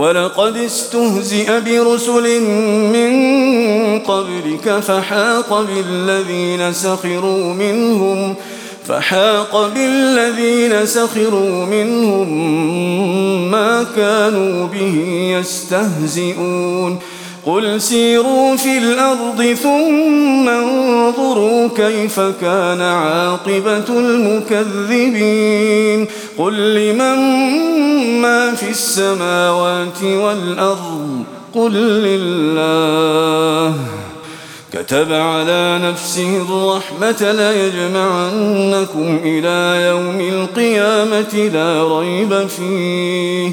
ولقد استهزئ برسل من قبلك فحاق بالذين سخروا منهم فحاق بالذين سخروا منهم ما كانوا به يستهزئون قل سيروا في الأرض ثم انظروا كيف كان عاقبة المكذبين قل لمن ما في السماوات والأرض؟ قل لله. كتب على نفسه الرحمة ليجمعنكم إلى يوم القيامة لا ريب فيه.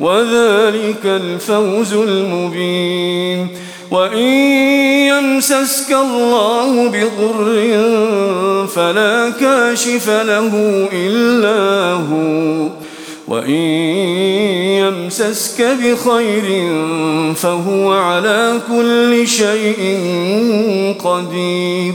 وذلك الفوز المبين. وإن يمسسك الله بضر فلا كاشف له إلا هو. وإن يمسسك بخير فهو على كل شيء قدير.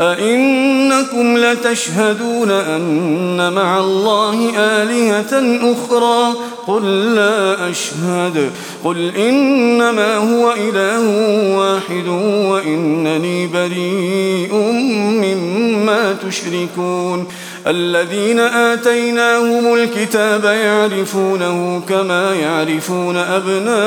أئنكم لتشهدون أن مع الله آلهة أخرى؟ قل لا أشهد. قل إنما هو إله واحد وإنني بريء مما تشركون. الذين آتيناهم الكتاب يعرفونه كما يعرفون أبناءهم.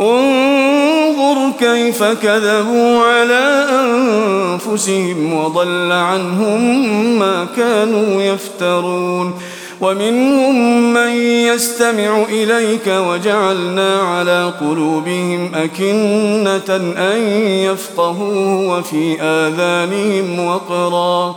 انظر كيف كذبوا على أنفسهم وضل عنهم ما كانوا يفترون. ومنهم من يستمع إليك وجعلنا على قلوبهم أكنة أن يفقهوا وفي آذانهم وقرا.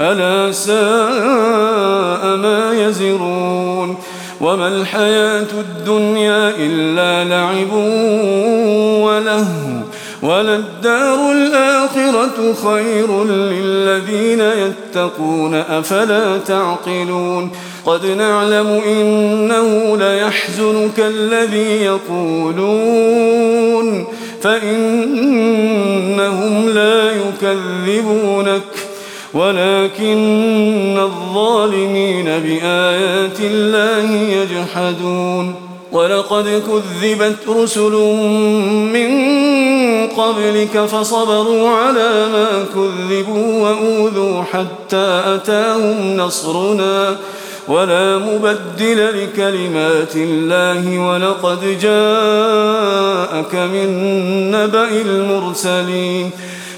ألا ساء ما يزرون وما الحياة الدنيا إلا لعب ولهو وللدار الآخرة خير للذين يتقون أفلا تعقلون قد نعلم إنه ليحزنك الذي يقولون فإنهم لا يكذبونك ولكن الظالمين بآيات الله يجحدون. ولقد كذبت رسل من قبلك فصبروا على ما كذبوا وأوذوا حتى أتاهم نصرنا. ولا مبدل لكلمات الله ولقد جاءك من نبأ المرسلين.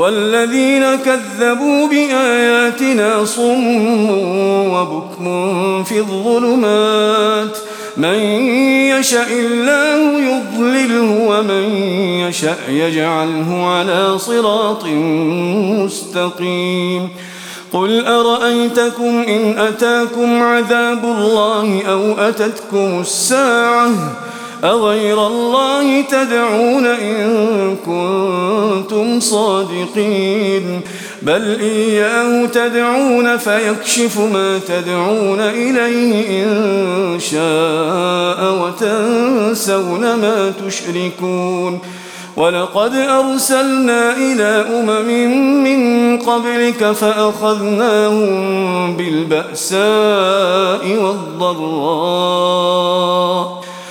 والذين كذبوا بآياتنا صم وبكم في الظلمات. من يشاء الله يضلله ومن يشاء يجعله على صراط مستقيم. قل أرأيتكم إن أتاكم عذاب الله أو أتتكم الساعة أغير الله تدعون إن كنتم صادقين؟ بل إياه تدعون فيكشف ما تدعون إليه إن شاء وتنسون ما تشركون. ولقد أرسلنا إلى أمم من قبلك فأخذناهم بالبأساء والضراء.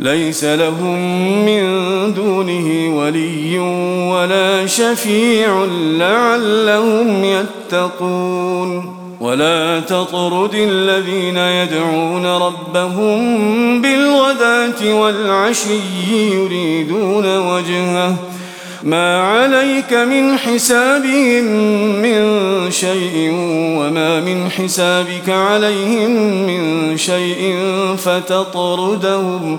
ليس لهم من دونه ولي ولا شفيع لعلهم يتقون. ولا تطرد الذين يدعون ربهم بالغداة والعشي يريدون وجهه. ما عليك من حسابهم من شيء وما من حسابك عليهم من شيء فتطردهم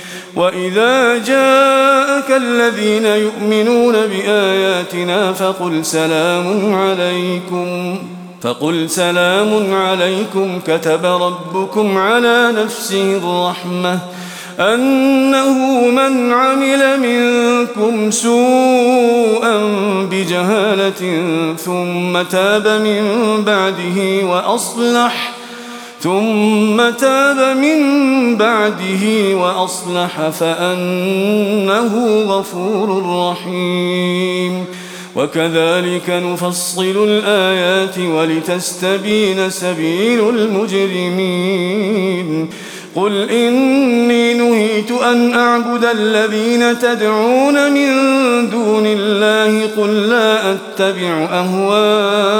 وإذا جاءك الذين يؤمنون بآياتنا فقل سلام عليكم فقل سلام عليكم كتب ربكم على نفسه الرحمه أنه من عمل منكم سوءا بجهالة ثم تاب من بعده وأصلح ثم تاب من بعده وأصلح فأنه غفور رحيم. وكذلك نفصل الآيات ولتستبين سبيل المجرمين. قل إني نهيت أن أعبد الذين تدعون من دون الله قل لا أتبع أهواءكم.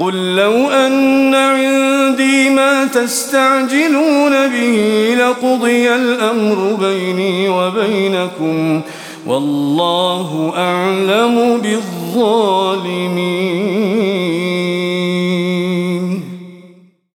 قل لو أن عندي ما تستعجلون به لقضي الأمر بيني وبينكم والله أعلم بالظالمين.